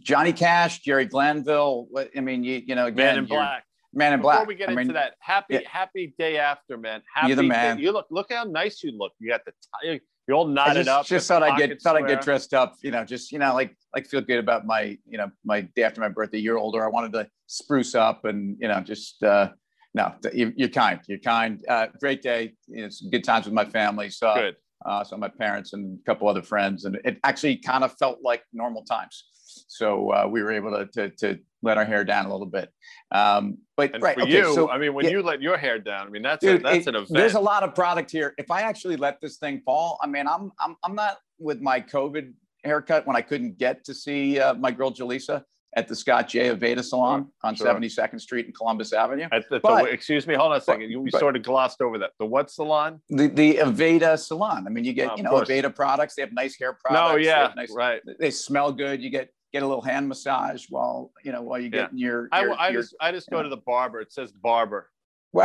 Johnny Cash, Jerry Glanville. What I mean, you you know, again, Man in Black. Man in Before Black. we get I into mean, that, happy yeah. happy day after, man. Happy You're the day- man. You look look how nice you look. You got the tie. You're all I knotted just, up. just thought I'd get thought I'd get dressed up, you know, just you know, like like feel good about my, you know, my day after my birthday. You're older. I wanted to spruce up and you know, just uh no, you, you're kind. You're kind. Uh, great day. You know, some good times with my family. So Good. Uh, so my parents and a couple other friends, and it actually kind of felt like normal times. So uh, we were able to, to to let our hair down a little bit. Um, but And right, for okay, you, so I mean, when yeah. you let your hair down, I mean, that's a, that's it- an event. There's a lot of product here. If I actually let this thing fall, I mean, I'm I'm I'm not with my COVID haircut when I couldn't get to see uh, my girl Jaleesa at the Scott J. Aveda Salon on sure. 72nd Street and Columbus Avenue. At the, the- excuse me, hold on a second. You, we but- sort of glossed over that. The what salon? The the Aveda Salon. I mean, you get you know course. Aveda products. They have nice hair products. No, yeah, nice- right. They smell good. You get get a little hand massage while you know while you Yeah. get your. I, your, I your- just I just go yeah. to the barber. It says barber.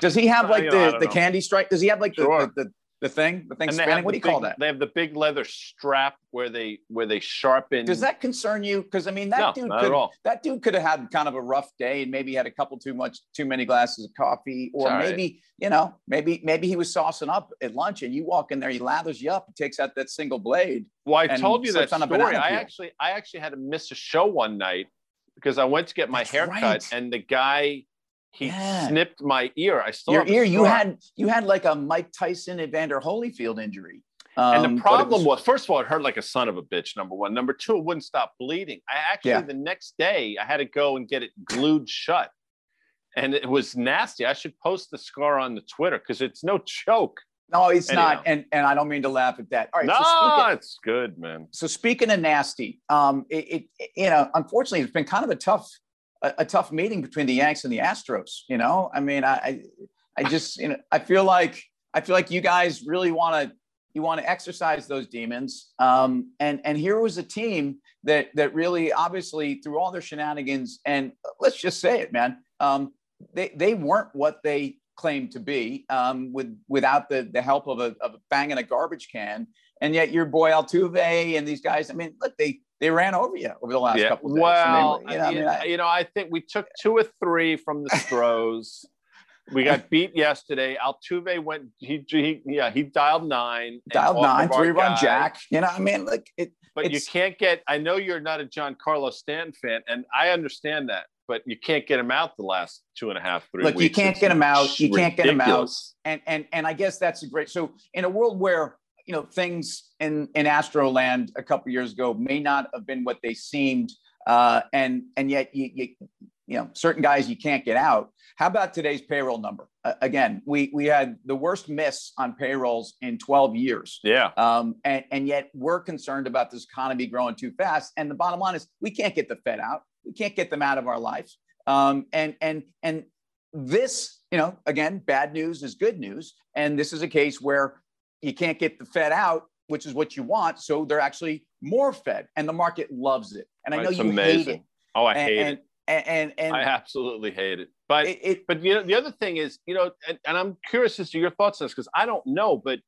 Does he have like you know, the the know. candy stripe? Does he have like Sure. the, the, the thing the thing spinning? What do you call that? They have the big leather strap where they where they sharpen. Does that concern you? Because I mean, that No, dude not could at all. that dude could have had kind of a rough day and maybe had a couple too much too many glasses of coffee, or right. maybe you know maybe maybe he was saucing up at lunch and you walk in there, he lathers you up, he takes out that single blade. Well, I told you that slips on a story. I actually, I actually had to miss a show one night because I went to get my That's hair cut, right. and the guy he Yeah. snipped my ear. I still Your ear, you had you had like a Mike Tyson Evander Holyfield injury. Um, And the it problem was, first of all, it hurt like a son of a bitch. Number one. Number two, it wouldn't stop bleeding. I actually Yeah. the next day I had to go and get it glued shut, and it was nasty. I should post the scar on the Twitter because it's no joke. no, it's Anyhow. not, and and I don't mean to laugh at that. All right, no, so speaking, it's good, man. so speaking of nasty, um, it, it you know, unfortunately, it's been kind of a tough, a, a tough meeting between the Yanks and the Astros. You know, I mean, I, I, just, you know, I feel like I feel like you guys really want to, you want to exercise those demons. Um, and and here was a team that that really, obviously, through all their shenanigans, and let's just say it, man, um, they they weren't what they claimed to be um, with without the the help of a of a bang in a garbage can and yet your boy Altuve and these guys, I mean, look, they they ran over you over the last Yeah. couple of days. Well, you know, I mean, I- you know, I think we took two or three from the Stros. we got beat yesterday. Altuve went. He, he yeah, he dialed nine. dialed nine, three run guy. jack. You know, I mean, like it. But you can't get. I know you're not a Giancarlo Stan fan, and I understand that. But you can't get him out the last two and a half, three. Look, you can't It's get him out. You can't get him out. And and and I guess that's a great. So in a world where you know things in in Astroland a couple years ago may not have been what they seemed, uh, and and yet you you you know certain guys you can't get out. How about today's payroll number? Uh, again, we we had the worst miss on payrolls in 12 years. Yeah, Um, and, and yet we're concerned about this economy growing too fast. And the bottom line is we can't get the Fed out. We can't get them out of our lives. Um, and and and this, you know, again, bad news is good news. And this is a case where you can't get the Fed out, which is what you want. So they're actually more Fed, and the market loves it. And I know It's you hate it. Oh, I and, hate and, it. And and, and I absolutely hate it. But it, it but you know the other thing is you know and, and i'm curious as to your thoughts on this because i don't know but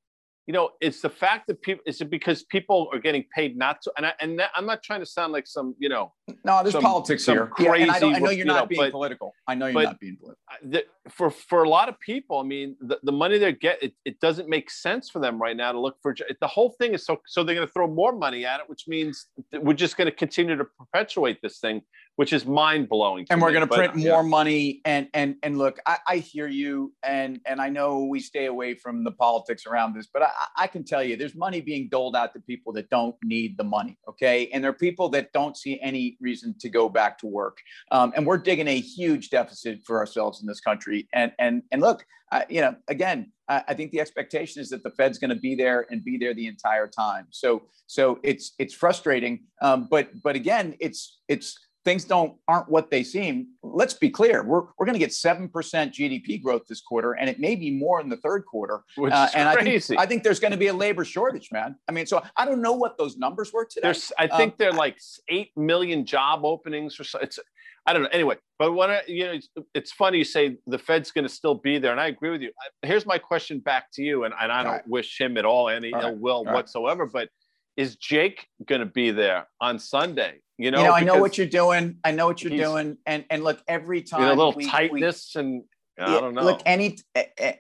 you know it's the fact that people is it because people are getting paid not to and, I, and that, i'm not trying to sound like some you know no, there's some- politics some here. Yeah, and I, I know you're you not know, being but- political. I know you're not being political. the, for for a lot of people i mean the, the money they get it, it doesn't make sense for them right now to look for the whole thing is so so they're going to throw more money at it which means we're just going to continue to perpetuate this thing which is mind-blowing and we're going to print yeah. more money and and and look I, I hear you and and i know we stay away from the politics around this but I, I can tell you there's money being doled out to people that don't need the money okay and there are people that don't see any reason to go back to work um, and we're digging a huge deficit for ourselves in this country and and and look I, you know again I, I think the expectation is that the fed's going to be there and be there the entire time so so it's it's frustrating um, but but again it's it's things don't aren't what they seem. Let's be clear: we're we're going to get seven percent GDP growth this quarter, and it may be more in the third quarter. which Uh, is and I crazy think I think there's going to be a labor shortage, man. I mean, so I don't know what those numbers were today. There's, I think Um, they're like eight million job openings or so. It's, I don't know. Anyway, but when I, you know, it's, it's funny you say the Fed's going to still be there, and I agree with you. I- Here's my question back to you, and, and I don't right. wish him at all any All ill will whatsoever. But is Jake going to be there on Sunday? You know, you know I know what you're doing. I know what you're doing. And and look, every time you know, a little we, tightness we, and I don't know. Look, any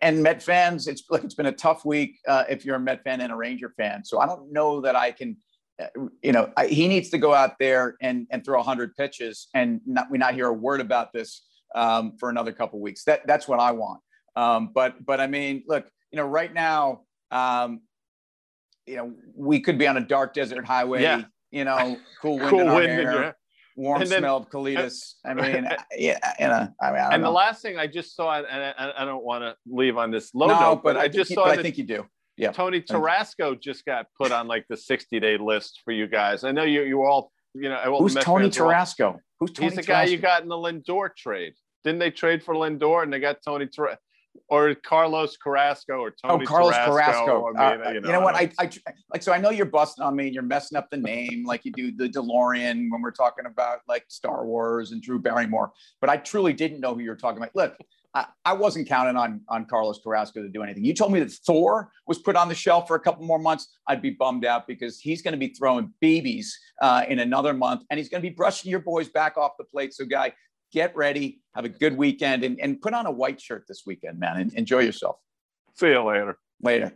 and Met fans, it's look, it's been a tough week uh, if you're a Met fan and a Ranger fan. So I don't know that I can. Uh, you know, I, he needs to go out there and and throw 100 pitches, and not, we not hear a word about this um, for another couple weeks. That that's what I want. Um, but but I mean, look, you know, right now, um, you know, we could be on a dark desert highway. Yeah. You know, cool wind, cool in, our wind hair, in your warm then, smell of colitis. I mean, yeah, you know, I mean, I and know. the last thing I just saw, and I, I don't want to leave on this low no, note, but, but I, just saw. I think you do. Yeah. Tony Tarasco just got put on like the 60 day list for you guys. I know you you all you know. Who's Tony Tarasco? Who's Tony? He's the guy you got in the Lindor trade. Didn't they trade for Lindor and they got Tony Tarasco? or Carlos Carrasco or Tony. Oh, Carlos Tarasco. Carrasco. I mean, uh, you, know, you know what? I, I like so I know you're busting on me and you're messing up the name like you do the DeLorean when we're talking about like Star Wars and Drew Barrymore. But I truly didn't know who you were talking about. Look, I, I wasn't counting on on Carlos Carrasco to do anything. You told me that Thor was put on the shelf for a couple more months. I'd be bummed out because he's going to be throwing babies uh, in another month, and he's going to be brushing your boys back off the plate. So, guy, get ready, have a good weekend, and, and put on a white shirt this weekend, man, and enjoy yourself. See you later. Later.